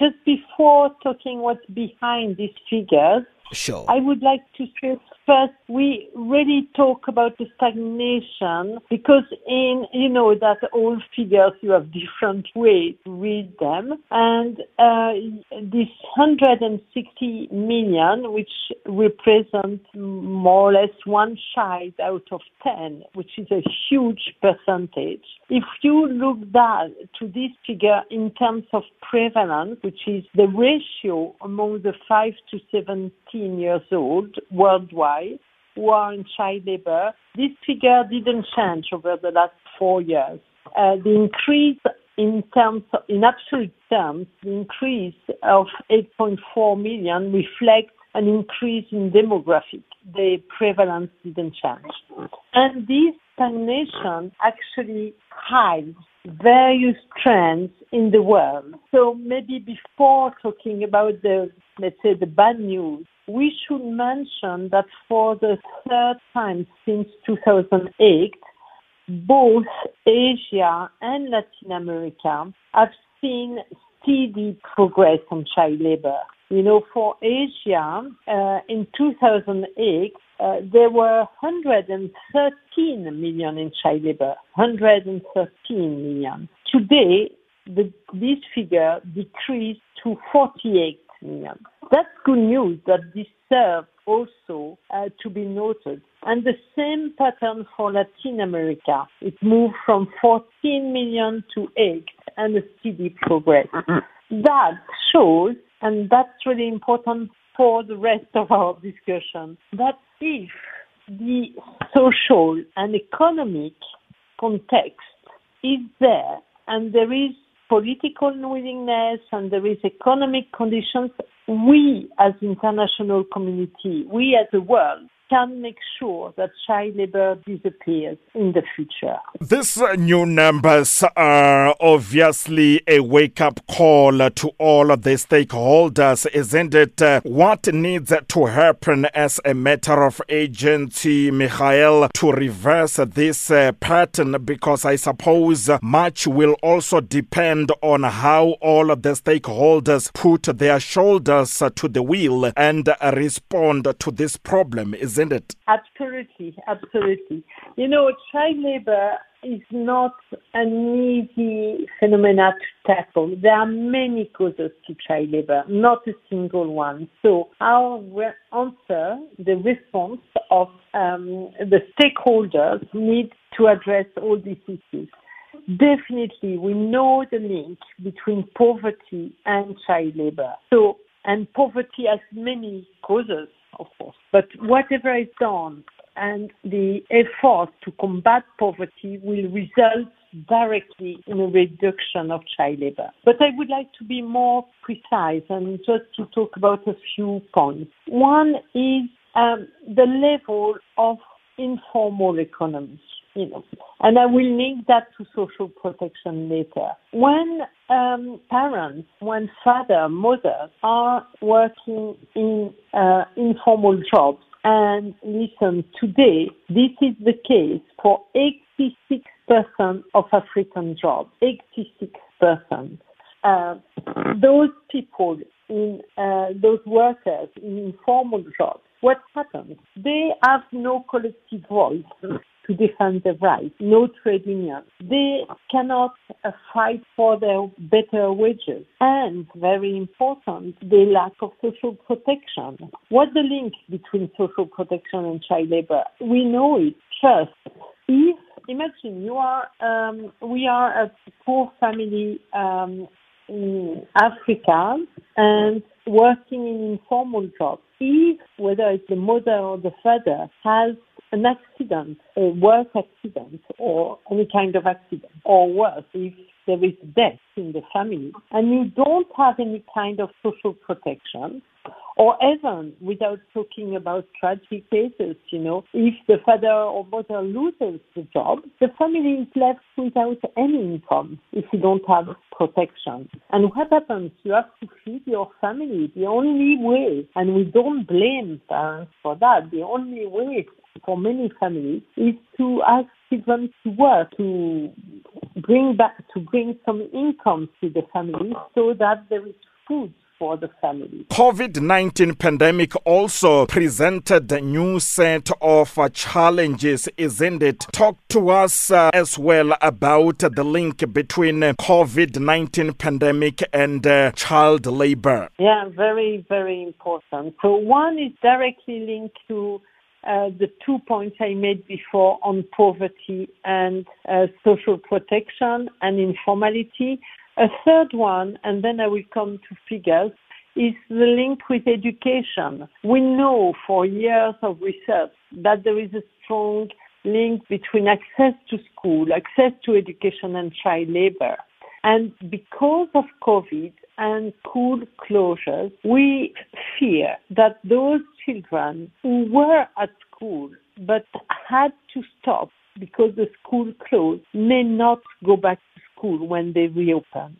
just before talking what's behind these figures, Sure. I would like to say first we really talk about the stagnation because in you know that all figures you have different ways to read them. And uh, this 160 million which represents more or less one child out of 10 which is a huge percentage. If you look that to this figure in terms of prevalence which is the ratio among the 5 to 17 years old worldwide who are in child labor. This figure didn't change over the last four years. Uh, the increase in terms, in absolute terms, the increase of 8.4 million reflects an increase in demographic. The prevalence didn't change. And this stagnation actually hides various trends in the world. So maybe before talking about the, let's say, the bad news, we should mention that for the third time since 2008, both Asia and Latin America have seen steady progress on child labor. You know, for Asia, uh, in 2008, uh, there were 113 million in child labor, 113 million. Today, the, this figure decreased to 48 million. That's good news that deserves also uh, to be noted. And the same pattern for Latin America. It moved from 14 million to 8 and a steady progress. That shows, and that's really important for the rest of our discussion, that if the social and economic context is there and there is political willingness and there is economic conditions, we as international community, we as a world can make sure that child labor disappears in the future. These uh, new numbers are obviously a wake up call to all of the stakeholders, isn't it? Uh, what needs to happen as a matter of agency, Michael, to reverse this uh, pattern? Because I suppose much will also depend on how all of the stakeholders put their shoulders to the wheel and respond to this problem, Absolutely, absolutely. You know, child labor is not an easy phenomenon to tackle. There are many causes to child labor, not a single one. So our answer, the response of um, the stakeholders need to address all these issues. Definitely, we know the link between poverty and child labor. So, and poverty has many causes of course. But whatever is done and the effort to combat poverty will result directly in a reduction of child labor. But I would like to be more precise and just to talk about a few points. One is um, the level of informal economy. And I will link that to social protection later. When um, parents, when father, mothers are working in uh, informal jobs, and listen, today this is the case for 86% of African jobs. 86%. Uh, those people in uh, those workers in informal jobs, what happens? They have no collective voice to defend their rights, no trade unions. They cannot uh, fight for their better wages. And very important, the lack of social protection. What's the link between social protection and child labor? We know it. First, if imagine you are, um, we are a poor family um, in Africa and working in informal jobs. If whether it's the mother or the father has an accident, a work accident, or any kind of accident, or worse, if there is death in the family, and you don't have any kind of social protection, or even without talking about tragic cases, you know, if the father or mother loses the job, the family is left without any income if you don't have protection. And what happens? You have to feed your family. The only way, and we don't blame parents for that, the only way for many families is to ask children to work, to bring back, to bring some income to the family so that there is food for the family. COVID-19 pandemic also presented a new set of uh, challenges, isn't it? Talk to us uh, as well about the link between uh, COVID-19 pandemic and uh, child labor. Yeah, very, very important. So one is directly linked to uh, the two points I made before on poverty and uh, social protection and informality. A third one, and then I will come to figures, is the link with education. We know for years of research that there is a strong link between access to school, access to education, and child labor. And because of COVID and school closures, we fear that those children who were at school but had to stop because the school closed may not go back to school when they reopen.